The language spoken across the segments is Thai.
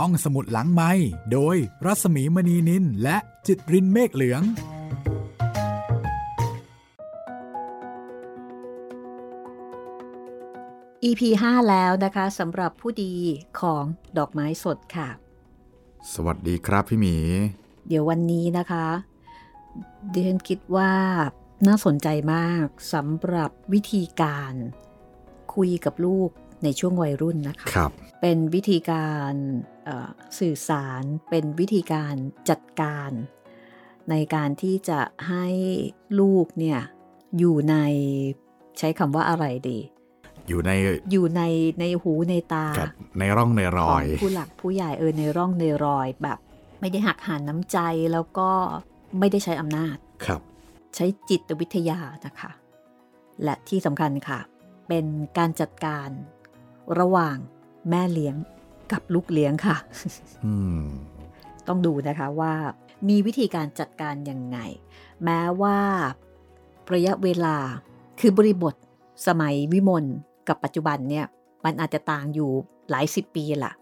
ห้องสมุดหลังไม้โดยรัสมีมณีนินและจิตรินเมฆเหลือง EP 5 แล้วนะคะสำหรับผู้ดีของดอกไม้สดค่ะ สวัสดีครับพี่หมี เดี๋ยววันนี้นะคะดิฉันคิดว่าน่าสนใจมากสำหรับวิธีการคุยกับลูก ในช่วงวัยรุ่นนะคะครับเป็นวิธีการเอ่อสื่อสารเป็นวิธีการจัดการ ในการที่จะให้ลูกเนี่ยอยู่ในใช้คำว่าอะไรดี อยู่ในอยู่ในในหูในตากับในร่องในรขอองยผู้หลักผู้ใหญ่เออในร่องในรอยแบบ ไม่ได้หักหานน้ำใจแล้วก็ไม่ได้ใช้อำนาจครับ ใช้จิตวิทยานะคะ และที่สำคัญค่ะ เป็นการจัดการ ระหว่างแม่เลี้ยงกับลูกเลี้ยงค่ะอืมต้องดูนะคะว่า มีวิธีการจัดการยังไง แม้ว่าระยะเวลาคือบริบทสมัยวิมลกับปัจจุบันเนี่ยมันอาจจะต่างอยู่หลายสิบปีละ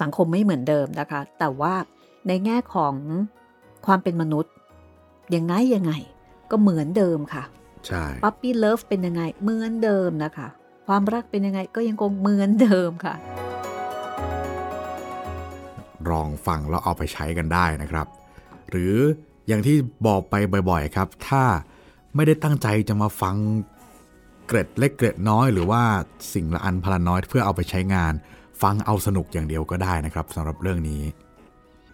สังคมไม่เหมือนเดิมนะคะ แต่ว่าในแง่ของความเป็นมนุษย์ยังไงยังไง ก็เหมือนเดิมค่ะ ใช่ปั๊ปปี้เลิฟเป็นยังไงเหมือนเดิมนะคะ ความรักเป็นยังไงก็ยังคงเหมือนเดิมค่ะ ลองฟังแล้วเอาไปใช้กันได้นะครับ หรืออย่างที่บอกไปบ่อยๆครับ ถ้าไม่ได้ตั้งใจจะมาฟังเกร็ดเล็กเกร็ดน้อย หรือว่าสิ่งละอันพลันน้อยเพื่อเอาไปใช้งาน ฟังเอาสนุกอย่างเดียวก็ได้นะครับสำหรับเรื่องนี้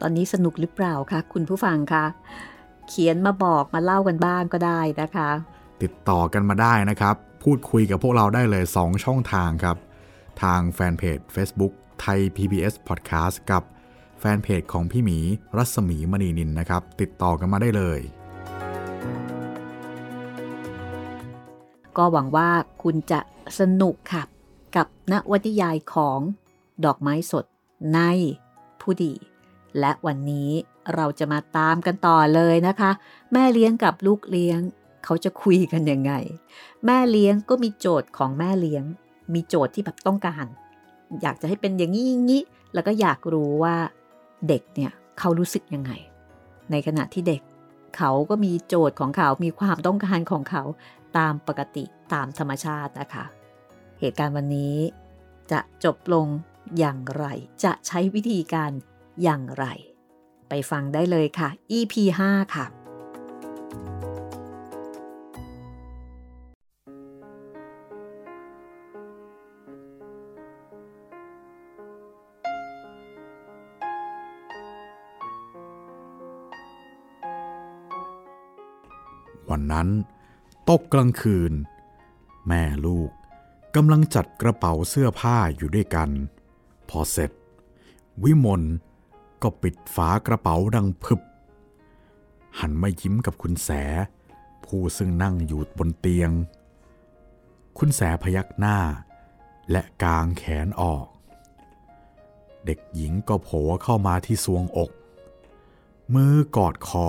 ตอนนี้สนุกหรือเปล่าคะคุณผู้ฟังคะเขียนมาบอกมาเล่ากันบ้างก็ได้นะคะ ติดต่อกันมาได้นะครับ พูดคุยกับพวกเราได้เลย 2 ช่องทางครับ ทางแฟนเพจ Facebook ไทย PBS Podcast กับแฟนเพจของพี่หมีรัศมีมณีนินนะครับ ติดต่อกันมาได้เลย ก็หวังว่าคุณจะสนุกค่ะ กับนวนิยายของดอกไม้สดในผู้ดี และวันนี้เราจะมาตามกันต่อเลยนะคะ แม่เลี้ยงกับลูกเลี้ยง เขาจะคุยกันยังไง แม่เลี้ยงก็มีโจทย์ของแม่เลี้ยง มีโจทย์ที่แบบต้องการ อยากจะให้เป็นอย่างนี้อย่างนี้ แล้วก็อยากรู้ว่าเด็กเนี่ยเขารู้สึกยังไง ในขณะที่เด็ก เขาก็มีโจทย์ของเขา มีความต้องการของเขาตามปกติตามธรรมชาตินะคะ เหตุการณ์วันนี้จะจบลงอย่างไร จะใช้วิธีการอย่างไร ไปฟังได้เลยค่ะ EP 5 ค่ะ ตกกลางคืน แม่ลูกกำลังจัดกระเป๋าเสื้อผ้าอยู่ด้วยกัน พอเสร็จ วิมลก็ปิดฝากระเป๋าดังพึบ หันมายิ้มกับคุณแส ผู้ซึ่งนั่งอยู่บนเตียง คุณแสพยักหน้า และกางแขนออก เด็กหญิงก็โผล่เข้ามาที่ซวงอก มือกอดคอ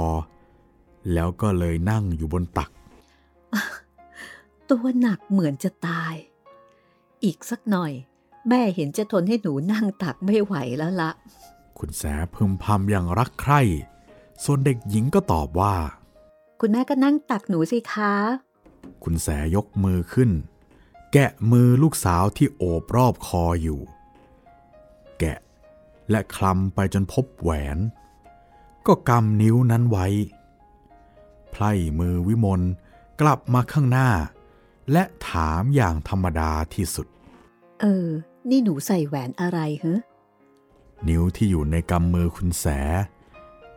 แล้วก็เลยนั่งอยู่บนตัก ตัวหนักเหมือนจะตาย อีกสักหน่อย แม่เห็นจะทนให้หนูนั่งตักไม่ไหวแล้วละ คุณแสพึมพำอย่างรักใคร่ ส่วนเด็กหญิงก็ตอบว่า คุณแม่ก็นั่งตักหนูสิคะ คุณแสยกมือขึ้น แกะมือลูกสาวที่โอบรอบคออยู่ แกะและคลำไปจนพบแหวน ก็กำนิ้วนั้นไว้ ไพล่มือวิมล กลับมาข้างหน้า และถามอย่างธรรมดาที่สุด เออ นี่หนูใส่แหวนอะไรเหรอนิ้วที่อยู่ในกำมือคุณแส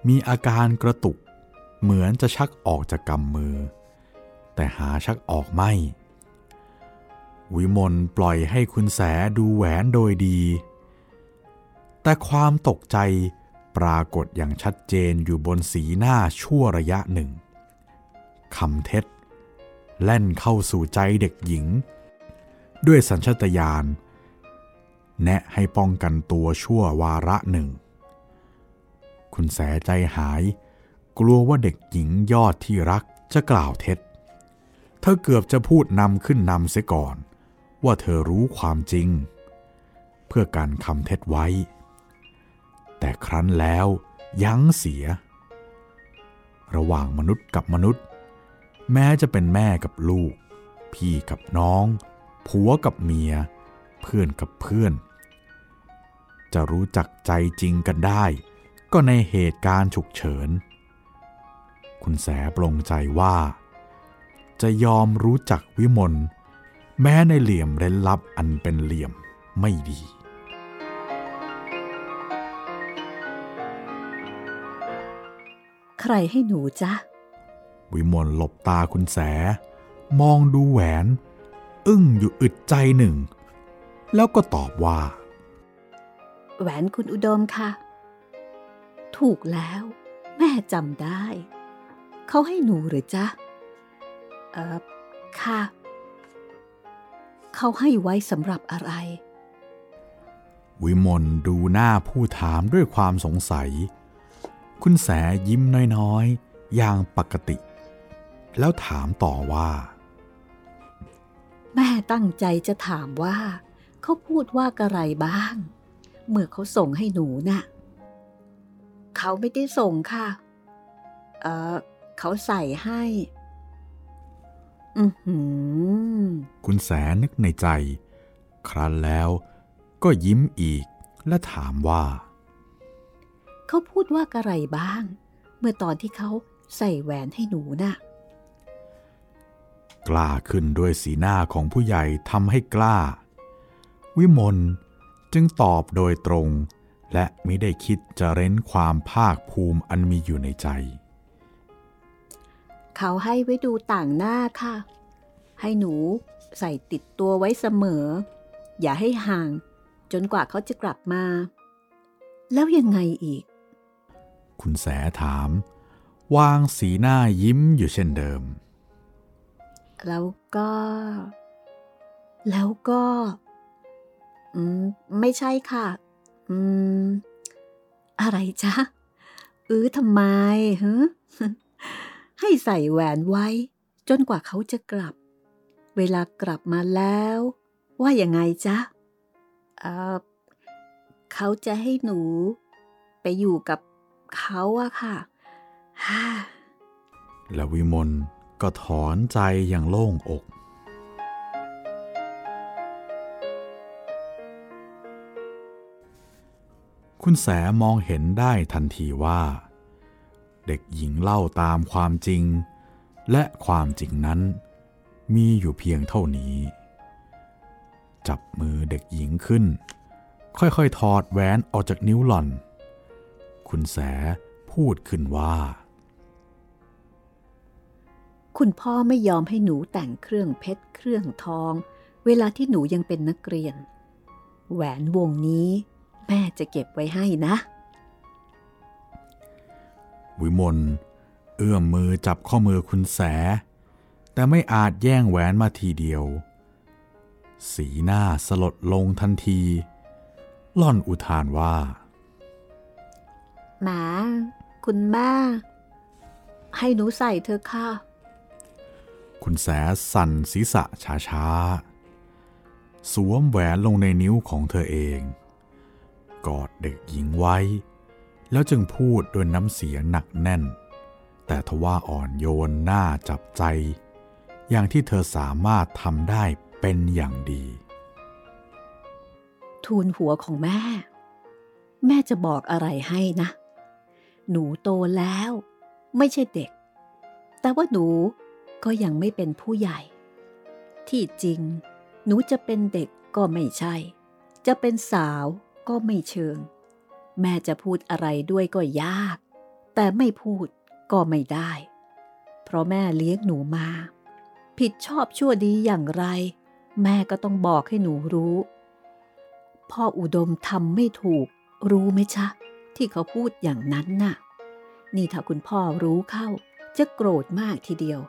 มีอาการกระตุก เหมือนจะชักออกจากกำมือ แต่หาชักออกไม่ วิมลปล่อยให้คุณแสดูแหวนโดยดี แต่ความตกใจปรากฏอย่างชัดเจนอยู่บนสีหน้าชั่วระยะหนึ่งคำเท็จ แล่นเข้าสู่ใจเด็กหญิง ด้วยสัญชตาตญาณแนะให้ป้องกันตัวชั่ววาระหนึ่ง คุณแสใจหาย กลัวว่าเด็กหญิงยอดที่รักจะกล่าวเท็จ เธอเกือบจะพูดนำขึ้นนำเสียก่อน ว่าเธอรู้ความจริง เพื่อการคำเท็จไว้ แต่ครั้นแล้วยั้งเสีย ระหว่างมนุษย์กับมนุษย์ แม้จะเป็นแม่กับลูก พี่กับน้อง ผัวกับเมีย เพื่อนกับเพื่อน จะรู้จักใจจริงกันได้ ก็ในเหตุการณ์ฉุกเฉิน คุณแสปลงใจว่า จะยอมรู้จักวิมลแม้ในเหลี่ยมเร้นลับอันเป็นเหลี่ยมไม่ดีใครให้หนูจ๊ะ วิมลหลบตาคุณแส มองดูแหวน อึ้งอยู่อึดใจหนึ่ง แล้วก็ตอบว่า แหวนคุณอุดมค่ะ ถูกแล้ว แม่จำได้ เขาให้หนูหรือจ๊ะ เออค่ะ เขาให้ไว้สำหรับอะไร วิมลดูหน้าผู้ถามด้วยความสงสัย คุณแสยิ้มน้อยๆอย่างปกติ แล้วถามต่อว่า แม่ตั้งใจจะถามว่า เขาพูดว่ากระไรบ้าง เมื่อเขาส่งให้หนูน่ะ เขาไม่ได้ส่งค่ะ เออเขาใส่ให้ อือหือ คุณแสนึกในใจ ครั้นแล้วก็ยิ้มอีกและถามว่า เขาพูดว่ากระไรบ้าง เมื่อตอนที่เขาใส่แหวนให้หนูน่ะ กล้าขึ้นด้วยสีหน้าของผู้ใหญ่ทำให้กล้า วิมลจึงตอบโดยตรง และมิได้คิดจะเร้นความภาคภูมิอันมีอยู่ในใจ เขาให้ไว้ดูต่างหน้าค่ะ ให้หนูใส่ติดตัวไว้เสมอ อย่าให้ห่าง จนกว่าเขาจะกลับมา แล้วยังไงอีก คุณแสถาม วางสีหน้ายิ้มอยู่เช่นเดิม แล้วก็ แล้วก็อืมไม่ใช่ค่ะ อืม อะไรจ๊ะเออทำไมฮะให้ใส่แหวนไว้ จนกว่าเขาจะกลับ เวลากลับมาแล้ว ว่ายังไงจ๊ะเออเขาจะให้หนู ไปอยู่กับเขาอะค่ะฮ่าและวิมล ก็ถอนใจอย่างโล่งอก คุณแสมองเห็นได้ทันทีว่า เด็กหญิงเล่าตามความจริง และความจริงนั้น มีอยู่เพียงเท่านี้ จับมือเด็กหญิงขึ้น ค่อยๆถอดแหวนออกจากนิ้วหล่อน คุณแสพูดขึ้นว่า คุณพ่อไม่ยอมให้หนูแต่งเครื่องเพชรเครื่องทอง เวลาที่หนูยังเป็นนักเรียน แหวนวงนี้แม่จะเก็บไว้ให้นะ วิมลเอื้อมมือจับข้อมือคุณแส แต่ไม่อาจแย่งแหวนมาทีเดียว สีหน้าสลดลงทันที ล่อนอุทานว่า หมา คุณแม่ให้หนูใส่เธอะค่ะ คุณแสสั่นศีรษะช้าๆ สวมแหวนลงในนิ้วของเธอเอง กอดเด็กหญิงไว้ แล้วจึงพูดด้วยน้ำเสียงหนักแน่น แต่ทว่าอ่อนโยนน่าจับใจ อย่างที่เธอสามารถทำได้เป็นอย่างดี ทูลหัวของแม่ แม่จะบอกอะไรให้นะ หนูโตแล้ว ไม่ใช่เด็ก แต่ว่าหนู ก็ยังไม่เป็นผู้ใหญ่ ที่จริง หนูจะเป็นเด็กก็ไม่ใช่ จะเป็นสาวก็ไม่เชิง แม่จะพูดอะไรด้วยก็ยาก แต่ไม่พูดก็ไม่ได้ เพราะแม่เลี้ยงหนูมา ผิดชอบชั่วดีอย่างไร แม่ก็ต้องบอกให้หนูรู้ พ่ออุดมทำไม่ถูก รู้ไหมจ๊ะที่เขาพูดอย่างนั้นน่ะ นี่ถ้าคุณพ่อรู้เข้าจะโกรธมากทีเดียว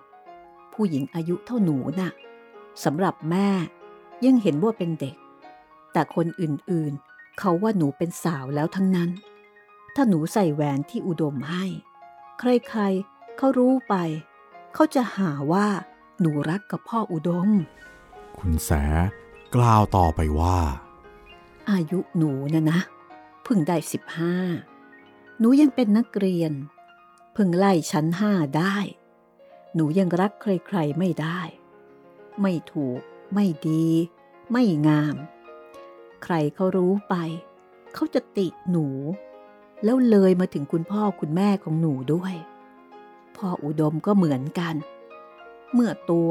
ผู้หญิงอายุเท่าหนูน่ะสำหรับแม่ยังเห็นว่าเป็นเด็ก แต่คนอื่นๆ เขาว่าหนูเป็นสาวแล้วทั้งนั้น ถ้าหนูใส่แหวนที่อุดมให้ ใครๆเขารู้ไป เขาจะหาว่าหนูรักกับพ่ออุดม คุณแสกล่าวต่อไปว่า อายุหนูนะนะพึ่งได้สิบห้าหนูยังเป็นนักเรียนพึ่งไล่ชั้นห้าได้ หนูยังรักใครๆไม่ได้ ไม่ถูก ไม่ดี ไม่งาม ใครเขารู้ไป เขาจะติหนู แล้วเลยมาถึงคุณพ่อคุณแม่ของหนูด้วย พ่ออุดมก็เหมือนกัน เมื่อตัว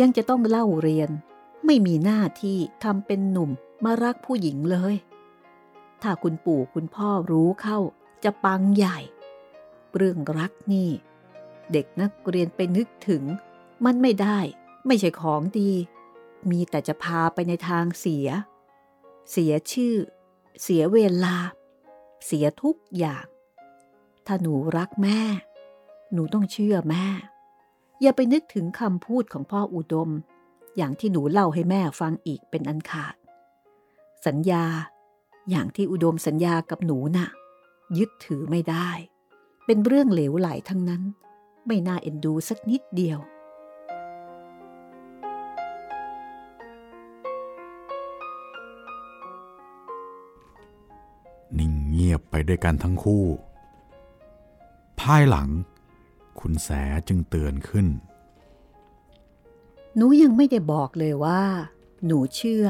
ยังจะต้องเล่าเรียน ไม่มีหน้าที่ทำเป็นหนุ่มมารักผู้หญิงเลย ถ้าคุณปู่คุณพ่อรู้เข้าจะปังใหญ่ เรื่องรักนี่ เด็กนักเรียนไปนึกถึง มันไม่ได้ ไม่ใช่ของดี มีแต่จะพาไปในทางเสีย เสียชื่อ เสียเวลา เสียทุกอย่าง ถ้าหนูรักแม่ หนูต้องเชื่อแม่ อย่าไปนึกถึงคำพูดของพ่ออุดม อย่างที่หนูเล่าให้แม่ฟังอีกเป็นอันขาด สัญญา อย่างที่อุดมสัญญากับหนูนะ่ะ ยึดถือไม่ได้ เป็นเรื่องเหลวไหลทั้งนั้น ไม่น่าเอ็นดูสักนิดเดียว นิ่งเงียบไปด้วยกันทั้งคู่ ภายหลัง คุณแสจึงเตือนขึ้น หนูยังไม่ได้บอกเลยว่า หนูเชื่อ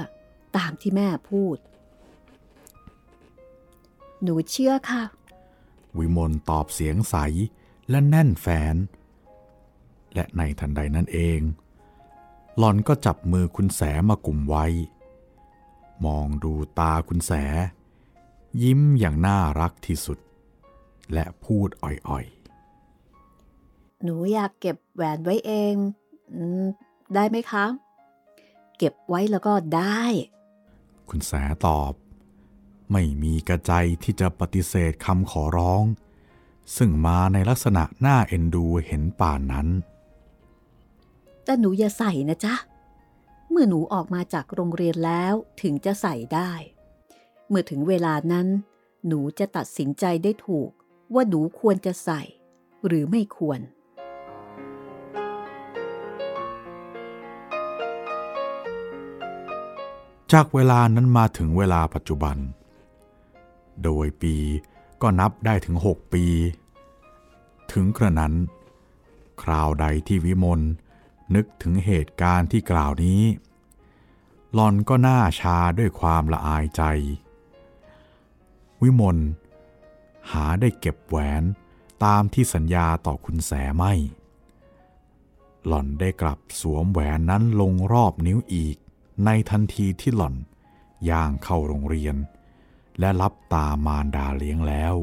ตามที่แม่พูด หนูเชื่อค่ะ วิมลตอบเสียงใส และแน่นแฟน และในทันใดนั้นเอง หลอนก็จับมือคุณแสมากลุ่มไว้ มองดูตาคุณแส ยิ้มอย่างน่ารักที่สุด และพูดอ่อยหนูอยากเก็บแหวนไว้เองอมได้ไหมคะ เก็บไว้แล้วก็ได้ๆคุณแสตอบ ไม่มีกระใจที่จะปฏิเสธคำขอร้อง ซึ่งมาในลักษณะน่าเอ็นดูเห็นป่านนั้น แต่หนูอย่าใส่นะจ๊ะ เมื่อหนูออกมาจากโรงเรียนแล้วถึงจะใส่ได้ เมื่อถึงเวลานั้น หนูจะตัดสินใจได้ถูกว่าหนูควรจะใส่ หรือไม่ควร จากเวลานั้นมาถึงเวลาปัจจุบัน โดยปี ก็นับได้ถึงหกปี ถึงกระนั้น คราวใดที่วิมลนึกถึงเหตุการณ์ที่กล่าวนี้หลอนก็หน้าชาด้วยความละอายใจ วิมลหาได้เก็บแหวนตามที่สัญญาต่อคุณแสไม่ หล่อนได้กลับสวมแหวนนั้นลงรอบนิ้วอีก ในทันทีที่หล่อนย่างเข้าโรงเรียน และรับตามารดาเลี้ยงแล้ว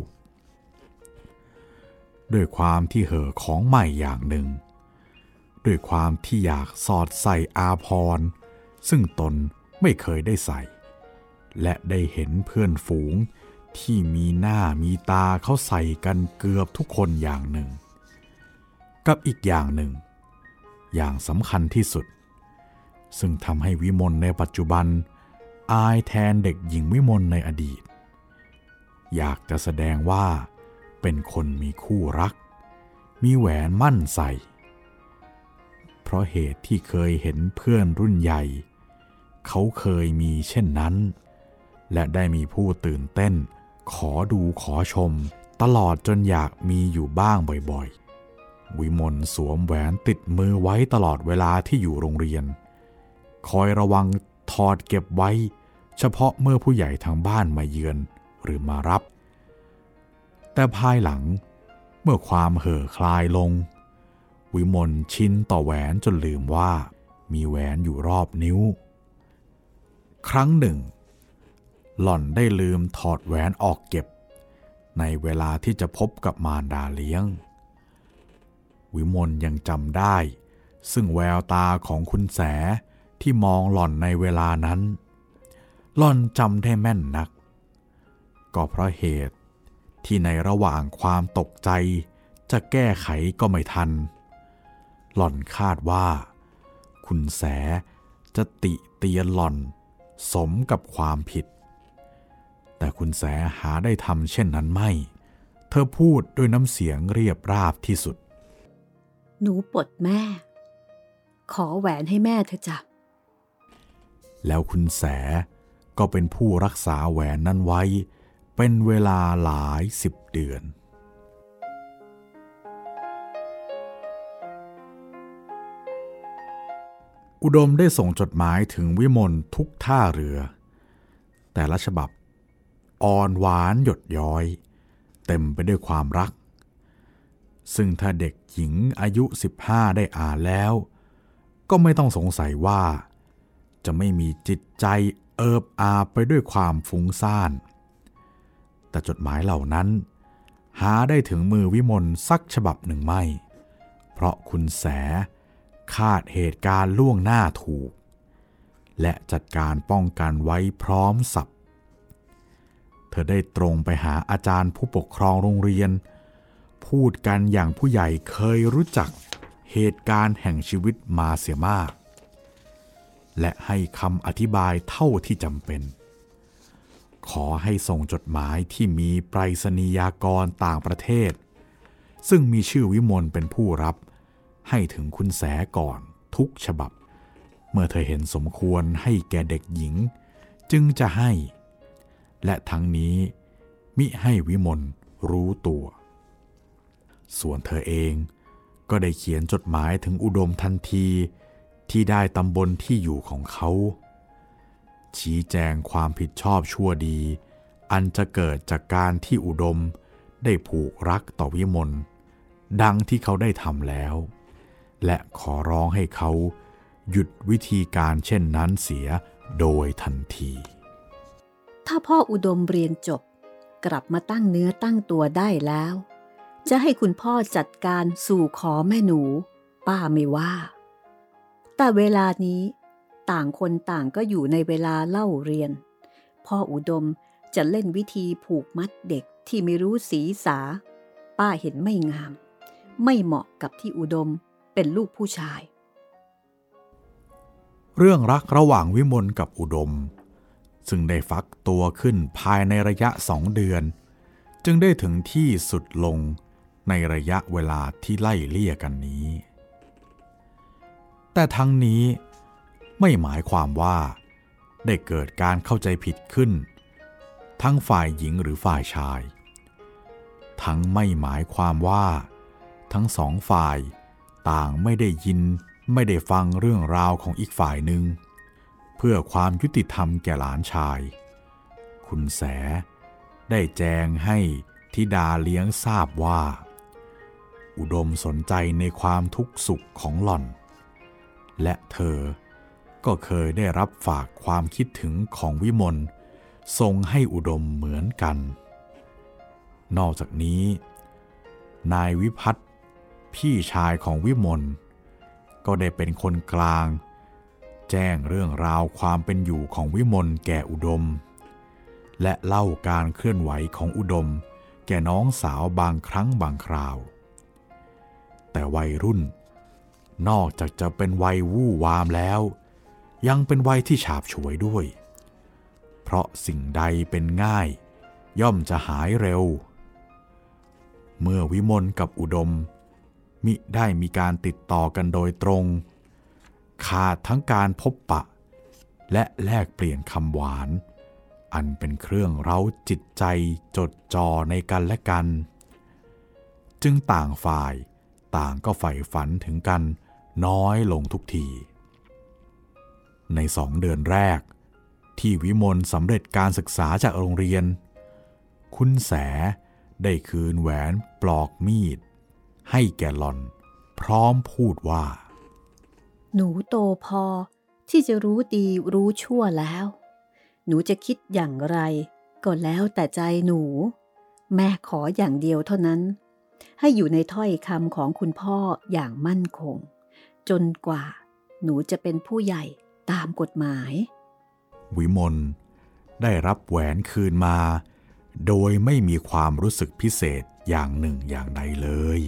ด้วยความที่เห่อของใหม่อย่างหนึ่ง ด้วยความที่อยากสอดใส่อาพร ซึ่งตนไม่เคยได้ใส่ และได้เห็นเพื่อนฝูงที่มีหน้ามีตาเขาใส่กันเกือบทุกคนอย่างหนึ่ง กับอีกอย่างหนึ่ง อย่างสำคัญที่สุด ซึ่งทำให้วิมลในปัจจุบัน อายแทนเด็กหญิงวิมลในอดีต อยากจะแสดงว่า เป็นคนมีคู่รัก มีแหวนมั่นใส่ เพราะเหตุที่เคยเห็นเพื่อนรุ่นใหญ่ เขาเคยมีเช่นนั้น และได้มีผู้ตื่นเต้น ขอดูขอชม ตลอดจนอยากมีอยู่บ้างบ่อยๆ วิมลสวมแหวนติดมือไว้ตลอดเวลาที่อยู่โรงเรียน คอยระวังถอดเก็บไว้ เฉพาะเมื่อผู้ใหญ่ทางบ้านมาเยือนหรือมารับ แต่ภายหลังเมื่อความเห่อคลายลง วิมลชินต่อแหวนจนลืมว่ามีแหวนอยู่รอบนิ้ว ครั้งหนึ่ง หล่อนได้ลืมถอดแหวนออกเก็บ ในเวลาที่จะพบกับมารดาเลี้ยง วิมลยังจำได้ ซึ่งแววตาของคุณแสที่มองหล่อนในเวลานั้น ล่อนจำได้แม่นนัก ก็เพราะเหตุที่ในระหว่างความตกใจจะแก้ไขก็ไม่ทัน หล่อนคาดว่า คุณแสจะติเตียนหล่อน สมกับความผิด แต่คุณแสหาได้ทำเช่นนั้นไม่ เธอพูดด้วยน้ำเสียงเรียบราบที่สุด หนูปลดแม่ ขอแหวนให้แม่เธอจ้ะแล้วคุณแส ก็เป็นผู้รักษาแหวนนั้นไว้ เป็นเวลาหลายสิบเดือน อุดมได้ส่งจดหมายถึงวิมลทุกท่าเรือ แต่ละฉบับ อ่อนหวานหยดย้อย เต็มไปด้วยความรัก ซึ่งถ้าเด็กหญิงอายุ 15 ได้อ่านแล้ว ก็ไม่ต้องสงสัยว่าจะไม่มีจิตใจ เอิบอาบไปด้วยความฟุ้งซ่าน แต่จดหมายเหล่านั้น หาได้ถึงมือวิมลสักฉบับหนึ่งไม่ เพราะคุณแสคาดเหตุการณ์ล่วงหน้าถูก และจัดการป้องกันไว้พร้อมสับ เธอได้ตรงไปหาอาจารย์ผู้ปกครองโรงเรียน พูดกันอย่างผู้ใหญ่เคยรู้จักเหตุการณ์แห่งชีวิตมาเสียมาก และให้คำอธิบายเท่าที่จำเป็น ขอให้ส่งจดหมายที่มีไปรษณียากรต่างประเทศ ซึ่งมีชื่อวิมลเป็นผู้รับ ให้ถึงคุณแสก่อนทุกฉบับ เมื่อเธอเห็นสมควรให้แก่เด็กหญิง จึงจะให้ และทั้งนี้มิให้วิมลรู้ตัว ส่วนเธอเองก็ได้เขียนจดหมายถึงอุดมทันที ที่ได้ตำบลที่อยู่ของเขา ชี้แจงความผิดชอบชั่วดี อันจะเกิดจากการที่อุดมได้ผูกรักต่อวิมลดังที่เขาได้ทำแล้ว และขอร้องให้เขาหยุดวิธีการเช่นนั้นเสียโดยทันที ถ้าพ่ออุดมเรียนจบกลับมาตั้งเนื้อตั้งตัวได้แล้ว จะให้คุณพ่อจัดการสู่ขอแม่หนู ป้าไม่ว่า แต่เวลานี้ต่างคนต่างก็อยู่ในเวลาเล่าเรียน พ่ออุดมจะเล่นวิธีผูกมัดเด็กที่ไม่รู้สีสา ป้าเห็นไม่งาม ไม่เหมาะกับที่อุดมเป็นลูกผู้ชาย เรื่องรักระหว่างวิมลกับอุดม ซึ่งได้ฟักตัวขึ้นภายในระยะสองเดือน จึงได้ถึงที่สุดลงในระยะเวลาที่ไล่เลี่ยกันนี้ แต่ทั้งนี้ไม่หมายความว่า ได้เกิดการเข้าใจผิดขึ้น ทั้งฝ่ายหญิงหรือฝ่ายชาย ทั้งไม่หมายความว่า ทั้งสองฝ่ายต่างไม่ได้ยินไม่ได้ฟังเรื่องราวของอีกฝ่ายหนึ่ง เพื่อความยุติธรรมแก่หลานชาย คุณแสได้แจงให้ทิดาเลี้ยงทราบว่า อุดมสนใจในความทุกข์สุขของหล่อน และเธอก็เคยได้รับฝากความคิดถึงของวิมลทรงให้อุดมเหมือนกัน นอกจากนี้ นายวิพัฒน์พี่ชายของวิมลก็ได้เป็นคนกลาง แจ้งเรื่องราวความเป็นอยู่ของวิมลแก่อุดม และเล่าการเคลื่อนไหวของอุดม แก่น้องสาวบางครั้งบางคราว แต่วัยรุ่น นอกจากจะเป็นวัยวู่วามแล้ว ยังเป็นวัยที่ฉาบฉวยด้วย เพราะสิ่งใดเป็นง่าย ย่อมจะหายเร็ว เมื่อวิมลกับอุดม มิได้มีการติดต่อกันโดยตรง ขาดทั้งการพบปะ และแลกเปลี่ยนคำหวาน อันเป็นเครื่องเร้าจิตใจจดจ่อในกันและกัน จึงต่างฝ่ายต่างก็ใฝ่ฝันถึงกัน น้อยลงทุกที ในสองเดือนแรก ที่วิมลสำเร็จการศึกษาจากโรงเรียน คุณแสได้คืนแหวนปลอกมีด ให้แกหลอน พร้อมพูดว่า หนูโตพอที่จะรู้ดีรู้ชั่วแล้ว หนูจะคิดอย่างไร ก็แล้วแต่ใจหนู แม่ขออย่างเดียวเท่านั้น ให้อยู่ในถ้อยคำของคุณพ่ออย่างมั่นคง จนกว่า หนูจะเป็นผู้ใหญ่ตามกฎหมาย วิมลได้รับแหวนคืนมา โดยไม่มีความรู้สึกพิเศษอย่างหนึ่งอย่างใดเลย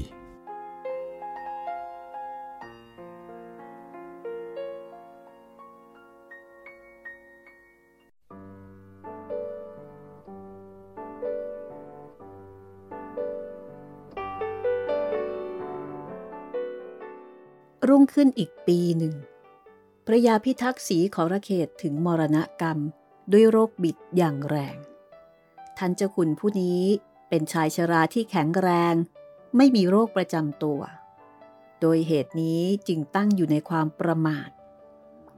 รุ่งขึ้นอีกปีหนึ่ง พระยาพิทักษ์สีขอระเขตถึงมรณกรรมด้วยโรคบิดอย่างแรง ท่านเจ้าคุณผู้นี้เป็นชายชราที่แข็งแรง ไม่มีโรคประจำตัว โดยเหตุนี้จึงตั้งอยู่ในความประมาท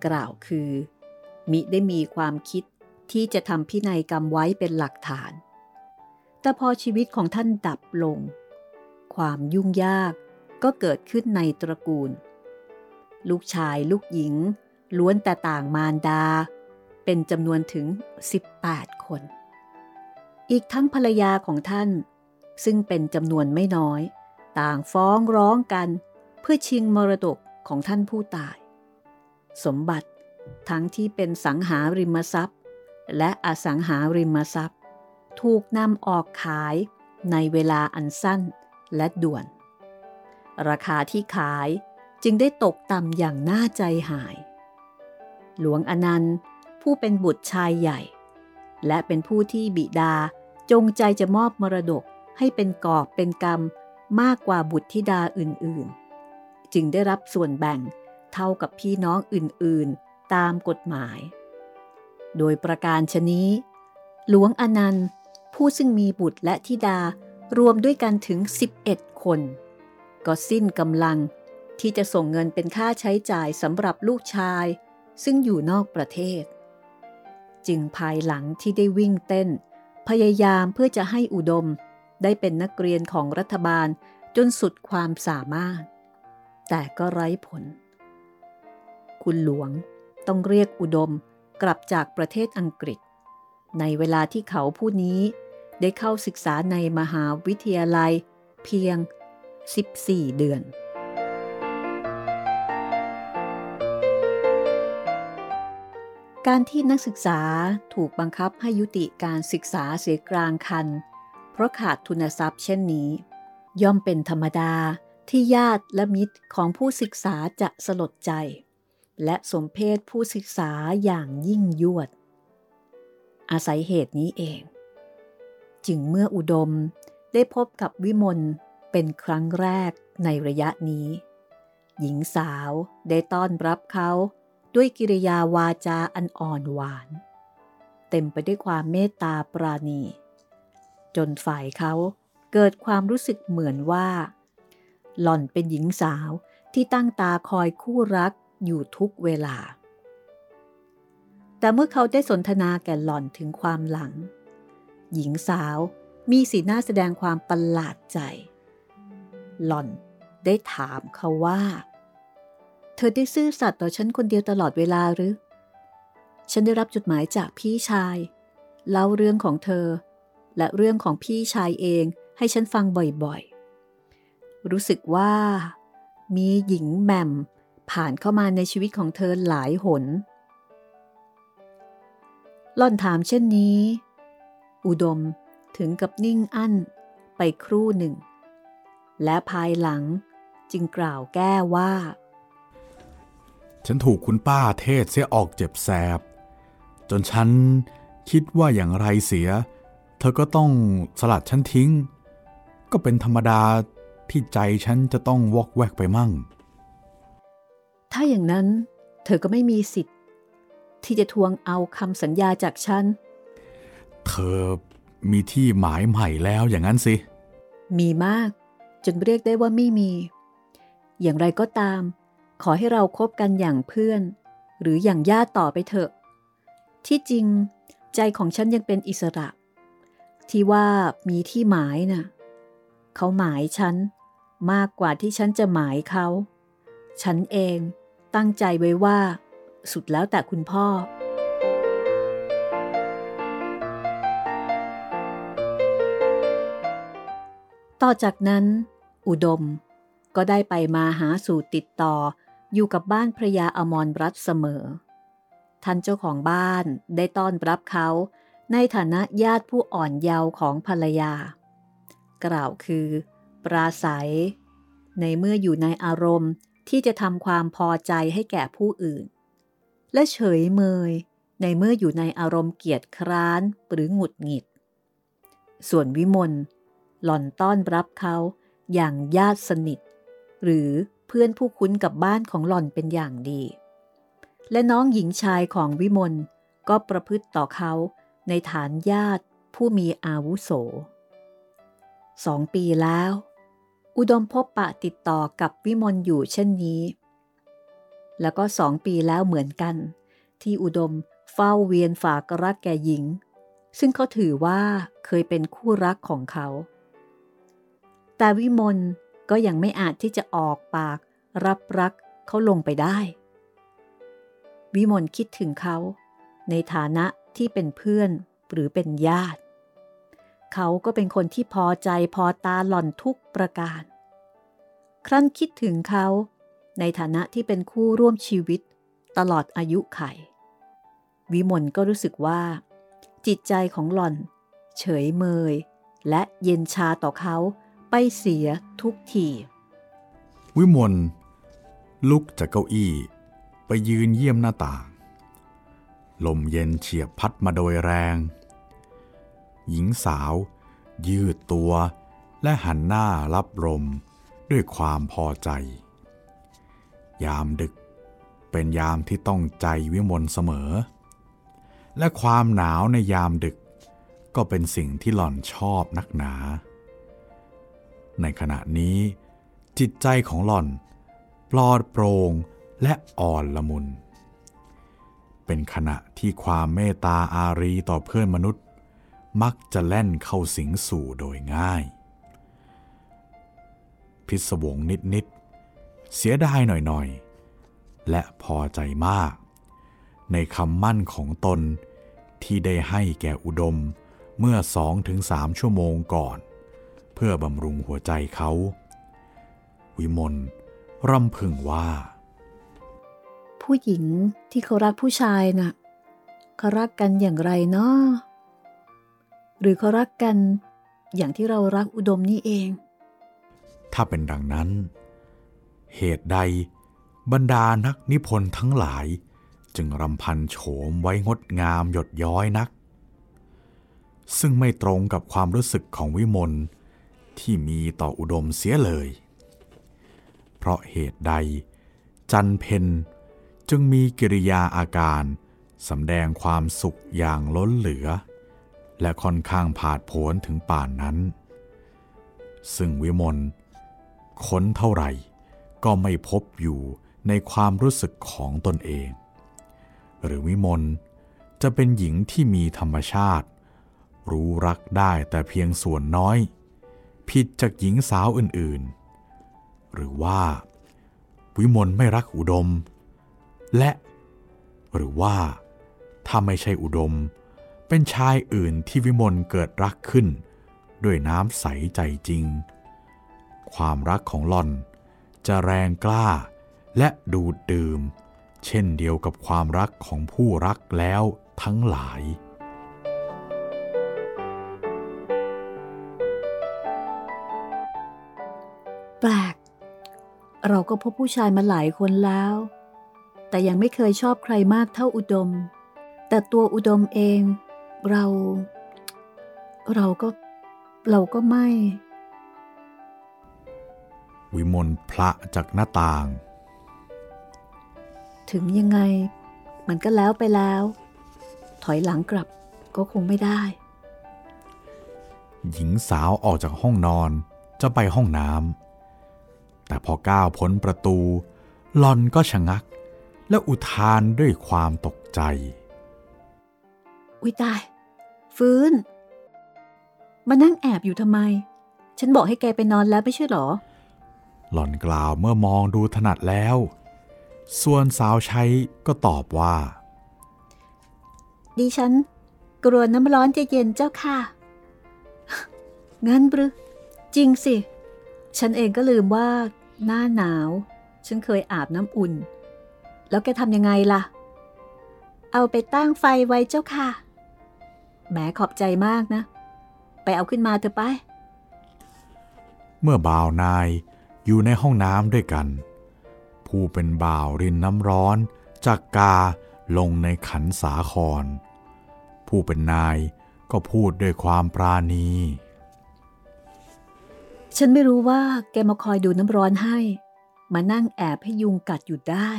กล่าวคือ มิได้มีความคิดที่จะทำพินัยกรรมไว้เป็นหลักฐาน แต่พอชีวิตของท่านดับลง ความยุ่งยากก็เกิดขึ้นในตระกูล ลูกชายลูกหญิง ล้วนแต่ต่างมารดา เป็นจำนวนถึง 18 คน อีกทั้งภรรยาของท่าน ซึ่งเป็นจำนวนไม่น้อย ต่างฟ้องร้องกัน เพื่อชิงมรดกของท่านผู้ตาย สมบัติทั้งที่เป็นสังหาริมทรัพย์ และอสังหาริมทรัพย์ ถูกนำออกขายในเวลาอันสั้นและด่วน ราคาที่ขาย จึงได้ตกต่ำอย่างน่าใจหาย หลวงอนันต์ผู้เป็นบุตรชายใหญ่ และเป็นผู้ที่บิดาจงใจจะมอบมรดกให้เป็นกอบเป็นกรรมมากกว่าบุตรธิดาอื่นๆ จึงได้รับส่วนแบ่งเท่ากับพี่น้องอื่นๆ ตามกฎหมาย โดยประการชนี้ หลวงอนันต์ผู้ซึ่งมีบุตรและธิดารวมด้วยกันถึง 11 คน ก็สิ้นกำลัง ที่จะส่งเงินเป็นค่าใช้จ่ายสำหรับลูกชาย ซึ่งอยู่นอกประเทศ จึงภายหลังที่ได้วิ่งเต้น พยายามเพื่อจะให้อุดมได้เป็นนักเรียนของรัฐบาลจนสุดความสามารถ แต่ก็ไร้ผล คุณหลวงต้องเรียกอุดมกลับจากประเทศอังกฤษ ในเวลาที่เขาผู้นี้ได้เข้าศึกษาในมหาวิทยาลัย เพียง 14 เดือน การที่นักศึกษาถูกบังคับให้ยุติการศึกษาเสียกลางคัน เพราะขาดทุนทรัพย์เช่นนี้ ย่อมเป็นธรรมดาที่ญาติและมิตรของผู้ศึกษาจะสลดใจ และสมเพศผู้ศึกษาอย่างยิ่งยวด อาศัยเหตุนี้เอง จึงเมื่ออุดมได้พบกับวิมลเป็นครั้งแรกในระยะนี้ หญิงสาวได้ต้อนรับเขา ด้วยกิริยาวาจาอันอ่อนหวาน เต็มไปด้วยความเมตตาปราณี จนฝ่ายเขาเกิดความรู้สึกเหมือนว่า หล่อนเป็นหญิงสาวที่ตั้งตาคอยคู่รักอยู่ทุกเวลา แต่เมื่อเขาได้สนทนาแก่หล่อนถึงความหลัง หญิงสาวมีสีหน้าแสดงความประหลาดใจ หล่อนได้ถามเขาว่า เธอได้ซื่อสัตย์ต่อฉันคนเดียวตลอดเวลาหรือ ฉันได้รับจดหมายจากพี่ชาย เล่าเรื่องของเธอ และเรื่องของพี่ชายเองให้ฉันฟังบ่อยๆ รู้สึกว่า มีหญิงแหม่มผ่านเข้ามาในชีวิตของเธอหลายหน ล่อนถามเช่นนี้ อุดมถึงกับนิ่งอั้นไปครู่หนึ่ง และภายหลังจึงกล่าวแก้ว่า ฉันถูกคุณป้าเทศเสียออกเจ็บแสบ จนฉันคิดว่าอย่างไรเสีย เธอก็ต้องสลัดฉันทิ้ง ก็เป็นธรรมดาที่ใจฉันจะต้องวอกแวกไปมั่ง ถ้าอย่างนั้นเธอก็ไม่มีสิทธิ์ ที่จะทวงเอาคำสัญญาจากฉัน เธอมีที่หมายใหม่แล้วอย่างนั้นสิ มีมาก จนเรียกได้ว่าไม่มี อย่างไรก็ตาม ขอให้เราครบกันอย่างเพื่อน หรืออย่างญาติต่อไปเถอะ ที่จริง ใจของฉันยังเป็นอิสระ ที่ว่ามีที่หมายนะ่ะเขาหมายฉัน มากกว่าที่ฉันจะหมายเขา ฉันเองตั้งใจไว้ว่า สุดแล้วแต่คุณพ่อต่อจากนั้น อุดมก็ได้ไปมาหาสู่ติดต่อ อยู่กับบ้านพระยาอมรรัตเสมอ ท่านเจ้าของบ้านได้ต้อนรับเขาในฐานะญาติผู้อ่อนเยาว์ของภรรยา กล่าวคือ ปราศัย ในเมื่ออยู่ในอารมณ์ที่จะทำความพอใจให้แก่ผู้อื่น และเฉยเมย ในเมื่ออยู่ในอารมณ์เกียจคร้านหรือหงุดหงิด ส่วนวิมลหล่อนต้อนรับเขาอย่างญาติสนิท หรือ เพื่อนผู้คุ้นกับบ้านของหล่อนเป็นอย่างดี และน้องหญิงชายของวิมลก็ประพฤติต่อเขาในฐานญาติผู้มีอาวุโสสองปีแล้ว อุดมพบปะติดต่อกับวิมลอยู่เช่นนี้ แล้วก็สองปีแล้วเหมือนกัน ที่อุดมเฝ้าเวียนฝากรักแก่หญิง ซึ่งเขาถือว่าเคยเป็นคู่รักของเขา แต่วิมล ก็ยังไม่อาจที่จะออกปาก รับรักเขาลงไปได้ วิมลคิดถึงเขา ในฐานะที่เป็นเพื่อนหรือเป็นญาติ เขาก็เป็นคนที่พอใจพอตาหล่อนทุกประการ ครั้นคิดถึงเขา ในฐานะที่เป็นคู่ร่วมชีวิต ตลอดอายุไข วิมลก็รู้สึกว่า จิตใจของหล่อน เฉยเมย และเย็นชาต่อเขา ไปเสียทุกที วิมลลุกจากเก้าอี้ ไปยืนเยี่ยมหน้าต่าง ลมเย็นเฉียบพัดมาโดยแรง หญิงสาว ยืดตัวและหันหน้ารับลมด้วยความพอใจ ยามดึกเป็นยามที่ต้องใจวิมลเสมอ และความหนาวในยามดึกก็เป็นสิ่งที่หล่อนชอบนักหนา ในขณะนี้ จิตใจของหล่อนปลอดโปร่งและอ่อนละมุน เป็นขณะที่ความเมตตาอารีต่อเพื่อนมนุษย์ มักจะแล่นเข้าสิงสู่โดยง่าย พิศวงนิดๆ เสียดายหน่อยๆ และพอใจมาก ในคำมั่นของตนที่ได้ให้แก่อุดมเมื่อสองถึงสามชั่วโมงก่อน เพื่อบำรุงหัวใจเขา วิมลร่ำพึงว่า ผู้หญิงที่เขารักผู้ชายน่ะเขารักกันอย่างไรเนาะหรือเขารักกันอย่างที่เรารักอุดมนี่เอง ถ้าเป็นดังนั้น เหตุใดบรรดานักนิพนธ์ทั้งหลาย จึงรำพันโฉมไว้งดงามหยดย้อยนัก ซึ่งไม่ตรงกับความรู้สึกของวิมล ที่มีต่ออุดมเสียเลย เพราะเหตุใด จันเพนจึงมีกิริยาอาการสำแดงความสุขอย่างล้นเหลือ และค่อนข้างผาดโผนถึงป่านนั้น ซึ่งวิมลค้นเท่าไหร่ก็ไม่พบอยู่ในความรู้สึกของตนเอง หรือวิมลจะเป็นหญิงที่มีธรรมชาติ รู้รักได้แต่เพียงส่วนน้อย ผิดจากหญิงสาวอื่นๆ หรือว่า วิมลไม่รักอุดม และหรือว่า ถ้าไม่ใช่อุดม เป็นชายอื่นที่วิมลเกิดรักขึ้น ด้วยน้ำใสใจจริง ความรักของหล่อนจะแรงกล้าและดูดดื่ม เช่นเดียวกับความรักของผู้รักแล้วทั้งหลาย ปลก เราก็พบผู้ชายมาหลายคนแล้ว แต่ยังไม่เคยชอบใครมากเท่าอุดม แต่ตัวอุดมเอง เรา เราก็ เราก็ไม่ วิมลพระจากหน้าต่าง ถึงยังไง มันก็แล้วไปแล้ว ถอยหลังกลับก็คงไม่ได้ หญิงสาวออกจากห้องนอนจะไปห้องน้ำ แต่พอก้าวพ้นประตูหลอนก็ชะงัก และอุทานด้วยความตกใจ อุ้ยตาย ฟื้น มานั่งแอบอยู่ทำไม ฉันบอกให้แกไปนอนแล้วไม่ใช่หรอ หล่อนกล่าวเมื่อมองดูถนัดแล้ว ส่วนสาวใช้ก็ตอบว่า ดิฉัน กลัวน้ำร้อนจะเย็นเจ้าค่ะ งั้นหรือจริงสิ ฉันเองก็ลืมว่าหน้าหนาว ฉันเคยอาบน้ำอุ่น แล้วแกทำยังไงล่ะ เอาไปตั้งไฟไว้เจ้าค่ะ แหมขอบใจมากนะ ไปเอาขึ้นมาเถอะไป เมื่อบ่าวนายอยู่ในห้องน้ำด้วยกัน ผู้เป็นบ่าวรินน้ำร้อนจากกาลงในขันสาคร ผู้เป็นนายก็พูดด้วยความปราณี ฉันไม่รู้ว่าแกมาคอยดูน้ำร้อนให้ มานั่งแอบให้ยุงกัดอยู่ได้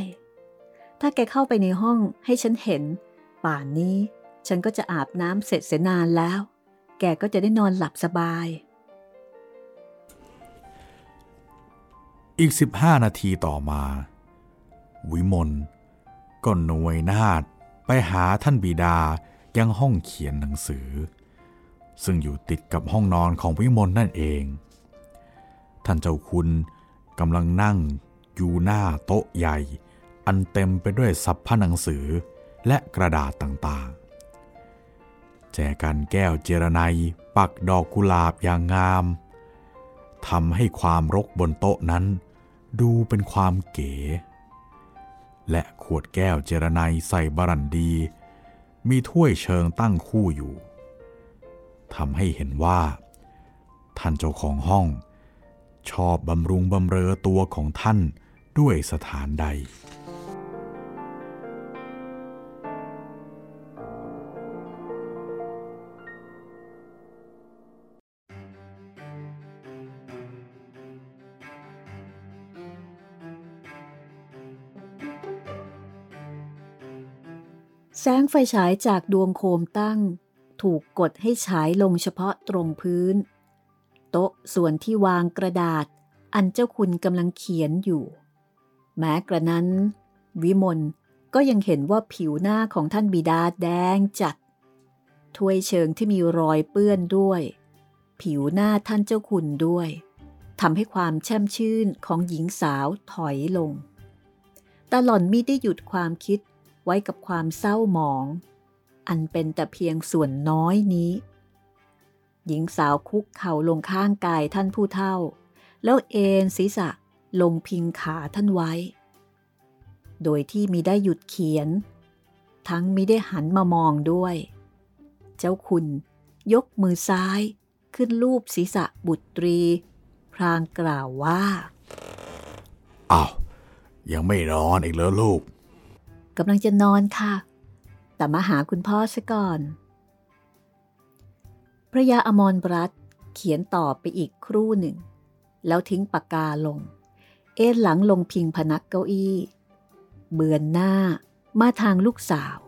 ถ้าแกเข้าไปในห้องให้ฉันเห็น ป่านนี้ ฉันก็จะอาบน้ำเสร็จเสียนานแล้ว แกก็จะได้นอนหลับสบาย อีก 15 นาทีต่อมา วิมลก็หน่วยนาดไปหาท่านบิดายังห้องเขียนหนังสือ ซึ่งอยู่ติดกับห้องนอนของวิมลนั่นเอง ท่านเจ้าคุณกำลังนั่งอยู่หน้าโต๊ะใหญ่ อันเต็มไปด้วยสับพหนังสือและกระดาษต่างๆ แจกันแก้วเจรไนปักดอกกุหลาบอย่างงามทำให้ความรกบนโต๊ะนั้น ดูเป็นความเก๋ และขวดแก้วเจรไนใส่บรันดี มีถ้วยเชิงตั้งคู่อยู่ทำให้เห็นว่า ท่านเจ้าของห้อง ชอบบำรุงบำเรอตัวของท่านด้วยสถานใด แสงไฟฉายจากดวงโคมตั้ง ถูกกดให้ฉายลงเฉพาะตรงพื้น โต๊ะส่วนที่วางกระดาษ อันเจ้าคุณกำลังเขียนอยู่ แม้กระนั้น วิมลก็ยังเห็นว่าผิวหน้าของท่านบิดาแดงจัดถ้วยเชิงที่มีรอยเปื้อนด้วย ผิวหน้าท่านเจ้าคุณด้วยทำให้ความแช่มชื่นของหญิงสาวถอยลง แต่หล่อนมิได้หยุดความคิดไว้กับความเศร้าหมอง อันเป็นแต่เพียงส่วนน้อยนี้ หญิงสาวคุกเข่าลงข้างกายท่านผู้เฒ่า แล้วเอนศีรษะลงพิงขาท่านไว้ โดยที่มิได้หยุดเขียน ทั้งมิได้หันมามองด้วย เจ้าคุณยกมือซ้ายขึ้นรูปศีรษะบุตรี พรางกล่าวว่าอ้าวยังไม่นอนอีกแล้วลูกกำลังจะนอนค่ะ แต่มาหาคุณพ่อซะก่อนพ ระยาอมรบรัตเขียนต่อไปอีกครู่หนึ่ง แล้วทิ้งปากกาลง เอ็นหลังลงพิงพนักเก้าอี้ เบือนหน้ามาทางลูกสาว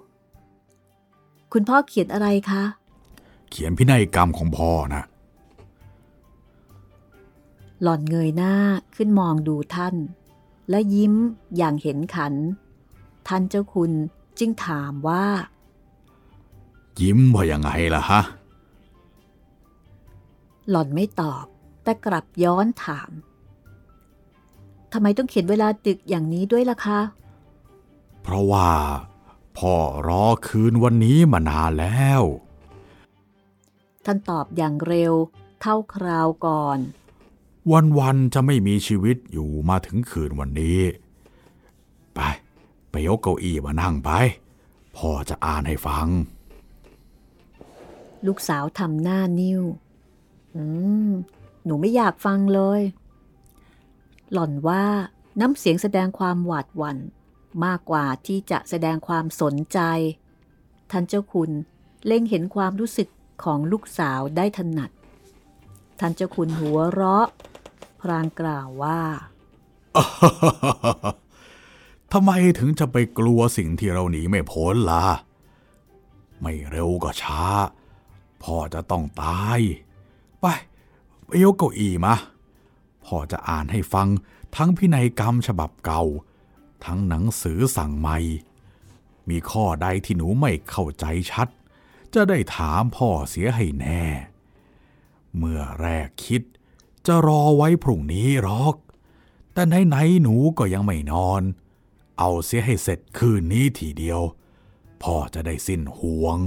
คุณพ่อเขียนอะไรคะ เขียนพินัยกรรมของพ่อนะ หล่อนเงยหน้าขึ้นมองดูท่าน และยิ้มอย่างเห็นขัน ท่านเจ้าคุณจึงถามว่า ยิ้มว่ายังไงล่ะฮะ หล่อนไม่ตอบ แต่กลับย้อนถามทำไมต้องเขียนเวลาดึกอย่างนี้ด้วยล่ะคะ เพราะว่าพ่อรอคืนวันนี้มานานแล้ว ท่านตอบอย่างเร็ว เท่าคราวก่อน วันๆจะไม่มีชีวิตอยู่มาถึงคืนวันนี้ ไป ไปยกเก้าอี้มานั่งไป พ่อจะอ่านให้ฟัง ลูกสาวทำหน้านิ้วอืม หนูไม่อยากฟังเลย หล่อนว่าน้ำเสียงแสดงความหวาดหวัน่นมากกว่าที่จะแสดงความสนใจ ท่านเจ้าคุณเล็งเห็นความรู้สึกของลูกสาวได้ถนัด ท่านเจ้าคุณหัวเราะ พรางกล่าวว่า ทำไมถึงจะไปกลัวสิ่งที่เราหนีไม่พ้นล่ะ ไม่เร็วก็ช้า พ่อจะต้องตาย ไป ไปยกเก้าอี้มาพ่อจะอ่านให้ฟังทั้งพินัยกรรมฉบับเก่า ทั้งหนังสือสั่งใหม่ มีข้อใดที่หนูไม่เข้าใจชัด จะได้ถามพ่อเสียให้แน่ เมื่อแรกคิดจะรอไว้พรุ่งนี้หรอก แต่ไหนๆหนูก็ยังไม่นอน เอาเสียให้เสร็จคืนนี้ทีเดียว พ่อจะได้สิ้นห่วง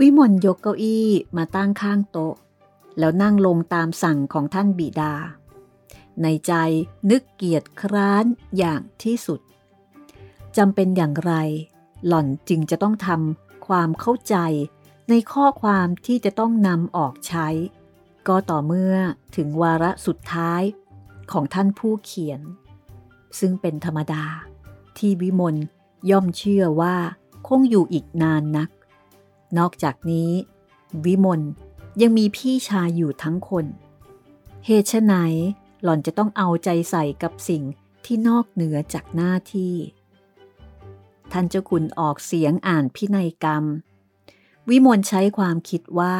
วิมลยกเก้าอี้มาตั้งข้างโต๊ะ แล้วนั่งลงตามสั่งของท่านบิดา ในใจนึกเกียรติคร้านอย่างที่สุดจำเป็นอย่างไร หล่อนจึงจะต้องทำความเข้าใจในข้อความที่จะต้องนำออกใช้ ก็ต่อเมื่อถึงวาระสุดท้ายของท่านผู้เขียน ซึ่งเป็นธรรมดาที่วิมลย่อมเชื่อว่าคงอยู่อีกนานนัก นอกจากนี้ วิมลยังมีพี่ชายอยู่ทั้งคน เหตุไฉนหล่อนจะต้องเอาใจใส่กับสิ่งที่นอกเหนือจากหน้าที่ ท่านเจ้าคุณออกเสียงอ่านพินัยกรรม วิมลใช้ความคิดว่า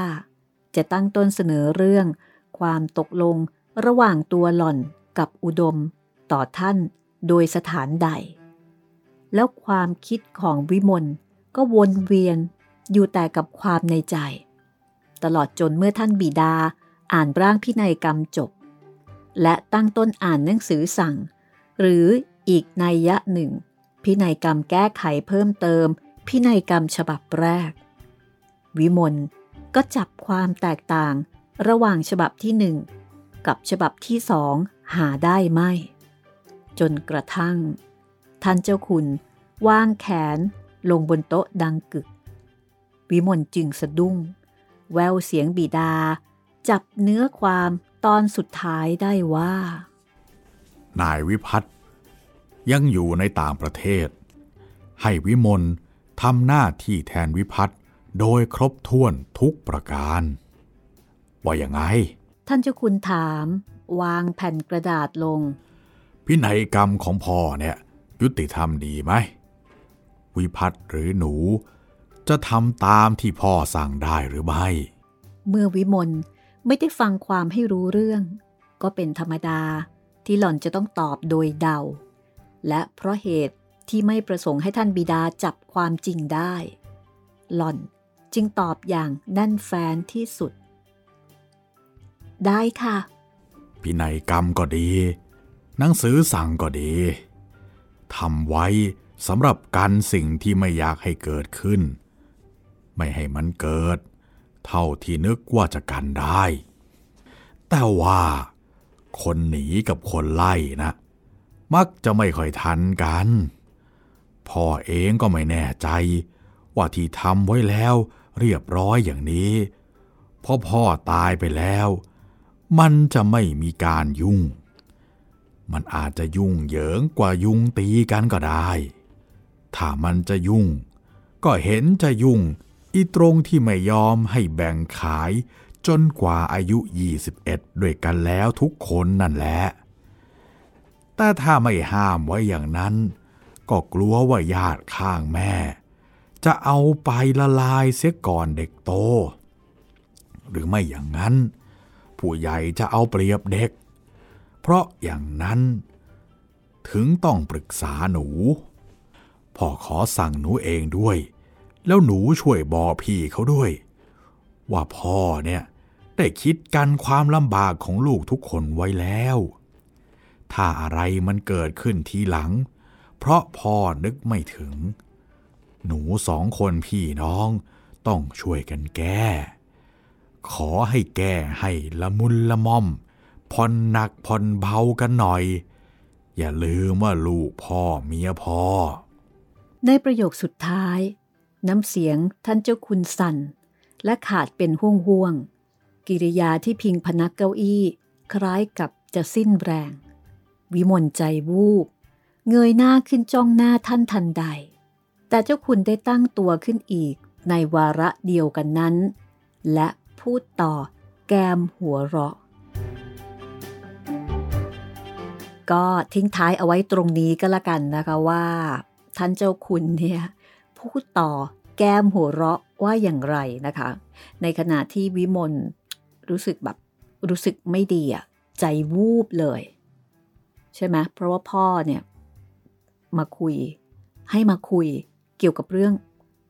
จะตั้งต้นเสนอเรื่อง ความตกลงระหว่างตัวหล่อนกับอุดม ต่อท่านโดยสถานใด แล้วความคิดของวิมลก็วนเวียน อยู่แต่กับความในใจ ตลอดจนเมื่อท่านบิดาอ่านร่างพินัยกรรมจบ และตั้งต้นอ่านหนังสือสั่ง หรืออีกนัยยะหนึ่ง พินัยกรรมแก้ไขเพิ่มเติม พินัยกรรมฉบับแรก วิมลก็จับความแตกต่างระหว่างฉบับที่หนึ่งกับฉบับที่สองหาได้ไม่ จนกระทั่ง ท่านเจ้าคุณวางแขนลงบนโต๊ะดังกึก วิมลจึงสะดุ้ง แววเสียงบิดา จับเนื้อความตอนสุดท้ายได้ว่า นายวิพัฒน์ยังอยู่ในต่างประเทศ ให้วิมลทำหน้าที่แทนวิพัฒน์โดยครบถ้วนทุกประการ ว่าอย่างไง ท่านเจ้าคุณถาม วางแผ่นกระดาษลง พินัยกรรมของพ่อเนี่ย ยุติธรรมดีไหม วิพัฒน์หรือหนู จะทำตามที่พ่อสั่งได้หรือไม่ เมื่อวิมลไม่ได้ฟังความให้รู้เรื่อง ก็เป็นธรรมดาที่หล่อนจะต้องตอบโดยเดา และเพราะเหตุที่ไม่ประสงค์ให้ท่านบิดาจับความจริงได้ หล่อนจึงตอบอย่างแน่นแฟนที่สุด ได้ค่ะ พินัยกรรมก็ดี หนังสือสั่งก็ดีทำไว้สำหรับกันสิ่งที่ไม่อยากให้เกิดขึ้น ไม่ให้มันเกิด เท่าที่นึกว่าจะกันได้ แต่ว่าคนหนีกับคนไล่นะ มักจะไม่ค่อยทันกัน พ่อเองก็ไม่แน่ใจ ว่าที่ทำไว้แล้วเรียบร้อยอย่างนี้พอพ่อตายไปแล้ว มันจะไม่มีการยุ่ง มันอาจจะยุ่งเหยิงกว่ายุ่งตีกันก็ได้ ถ้ามันจะยุ่ง ก็เห็นจะยุ่ง อีตรงที่ไม่ยอมให้แบ่งขาย จนกว่าอายุ 21 ด้วยกันแล้วทุกคนนั่นแหละ แต่ถ้าไม่ห้ามไว้อย่างนั้น ก็กลัวว่าญาติข้างแม่ จะเอาไปละลายเสียก่อนเด็กโต หรือไม่อย่างนั้น ผู้ใหญ่จะเอาเปรียบเด็ก เพราะอย่างนั้นถึงต้องปรึกษาหนู พ่อขอสั่งหนูเองด้วย แล้วหนูช่วยบอกพี่เขาด้วย ว่าพ่อเนี่ยได้คิดกันความลำบากของลูกทุกคนไว้แล้ว ถ้าอะไรมันเกิดขึ้นทีหลัง เพราะพ่อนึกไม่ถึง หนูสองคนพี่น้องต้องช่วยกันแก้ ขอให้แก้ให้ละมุนละม่อมผ่อนหนักผ่อนเบากันหน่อย อย่าลืมว่าลูกพ่อเมียพ่อ ในประโยคสุดท้าย น้ำเสียงท่านเจ้าคุณสั่น และขาดเป็นห่วงห่วงๆกิริยาที่พิงพนักเก้าอี้คล้ายกับจะสิ้นแรง วิมลใจวูบ เงยหน้าขึ้นจ้องหน้าท่านทันใด แต่เจ้าคุณได้ตั้งตัวขึ้นอีกในวาระเดียวกันนั้น และพูดต่อแกมหัวเราะ ก็ทิ้งท้ายเอาไว้ตรงนี้ก็แล้วกันนะคะว่า ท่านเจ้าคุณเนี่ย พูดต่อ แก้มหัวเราะว่าอย่างไรนะคะ ในขณะที่วิมลรู้สึกแบบรู้สึกไม่ดีอะใจวูบเลย ใช่ไหมเพราะว่าพ่อเนี่ยมาคุย ให้มาคุยเกี่ยวกับเรื่อง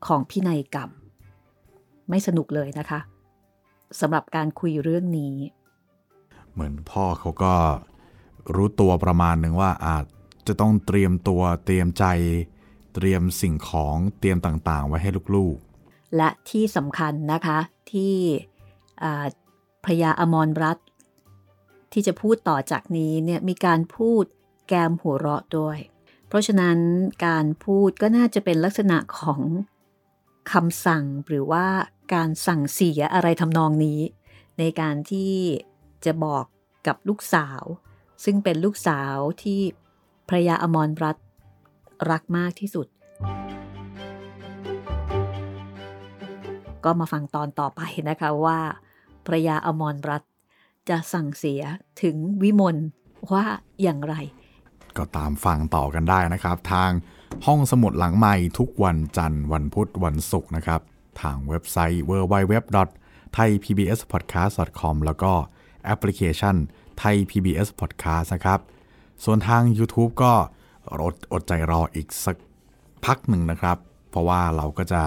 ของพินัยกรรม ไม่สนุกเลยนะคะสำหรับการคุยเรื่องนี้ เหมือนพ่อเขาก็รู้ตัวประมาณหนึ่งว่าอาจจะต้องเตรียมตัวเตรียมใจ เตรียมสิ่งของเตรียมต่างๆ ไว้ให้ลูกๆ และที่สำคัญนะคะที่พระยาอมรรัตที่จะพูดต่อจากนี้เนี่ยมีการพูดแกมหัวเราะด้วย เพราะฉะนั้นการพูดก็น่าจะเป็นลักษณะของคำสั่งหรือว่าการสั่งเสียอะไรทำนองนี้ ในการที่จะบอกกับลูกสาว ซึ่งเป็นลูกสาวที่พระยาอมรรัต รักมากที่สุด ก็มาฟังตอนต่อไปนะคะว่าพระยาอมรรัตจะสั่งเสียถึงวิมลว่าอย่างไร ก็ตามฟังต่อกันได้นะครับ ทางห้องสมุดหลังใหม่ทุกวันจันทร์วันพุธวันศุกร์นะครับ ทางเว็บไซต์ www.thaipbspodcast.com แล้วก็แอปพลิเคชัน Thai PBS Podcast นะครับ ส่วนทาง YouTube ก็ อดอดใจรออีกสักพักหนึ่งนะครับ เพราะว่าเราก็จะ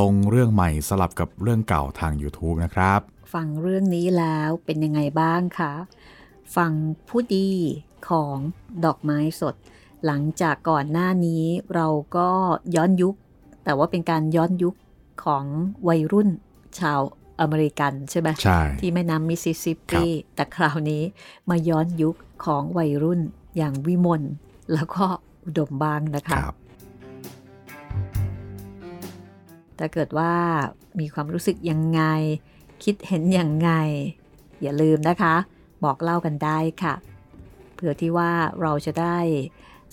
ลงเรื่องใหม่สลับกับเรื่องเก่าทาง YouTube นะครับ ฟังเรื่องนี้แล้วเป็นยังไงบ้างคะฟังผู้ดีของดอกไม้สด หลังจากก่อนหน้านี้เราก็ย้อนยุค แต่ว่าเป็นการย้อนยุคของวัยรุ่นชาวอเมริกันใช่ไหมใช่ที่แม่น้ำมิสซิสซิปครัปีบแต่คราวนี้มาย้อนยุคของวัยรุ่นอย่างวิมล แล้วก็อุดมบางนะคคะรับถ้าเกิดว่ามีความรู้สึกยังไง คิดเห็นยังไง อย่าลืมนะคะ บอกเล่ากันได้ค่ะ เพื่อที่ว่าเราจะได้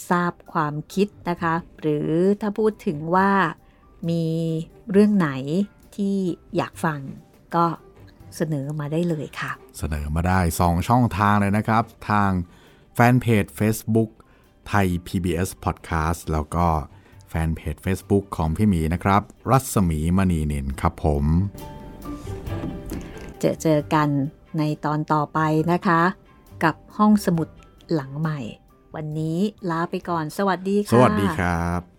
ทราบความคิดนะคะ หรือถ้าพูดถึงว่ามีเรื่องไหนที่อยากฟังก็เสนอมาได้เลยค่ะ เสนอมาได้ 2 ช่องทางเลยนะครับ ทางแฟนเพจ Facebook ไทย PBS Podcast แล้วก็แฟนเพจ Facebook ของพี่หมีนะครับ รัศมีมณีนินครับผม เจอเจอกันในตอนต่อไปนะคะ กับห้องสมุดหลังใหม่ วันนี้ลาไปก่อนสวัสดีสค่ะวัสดีครับ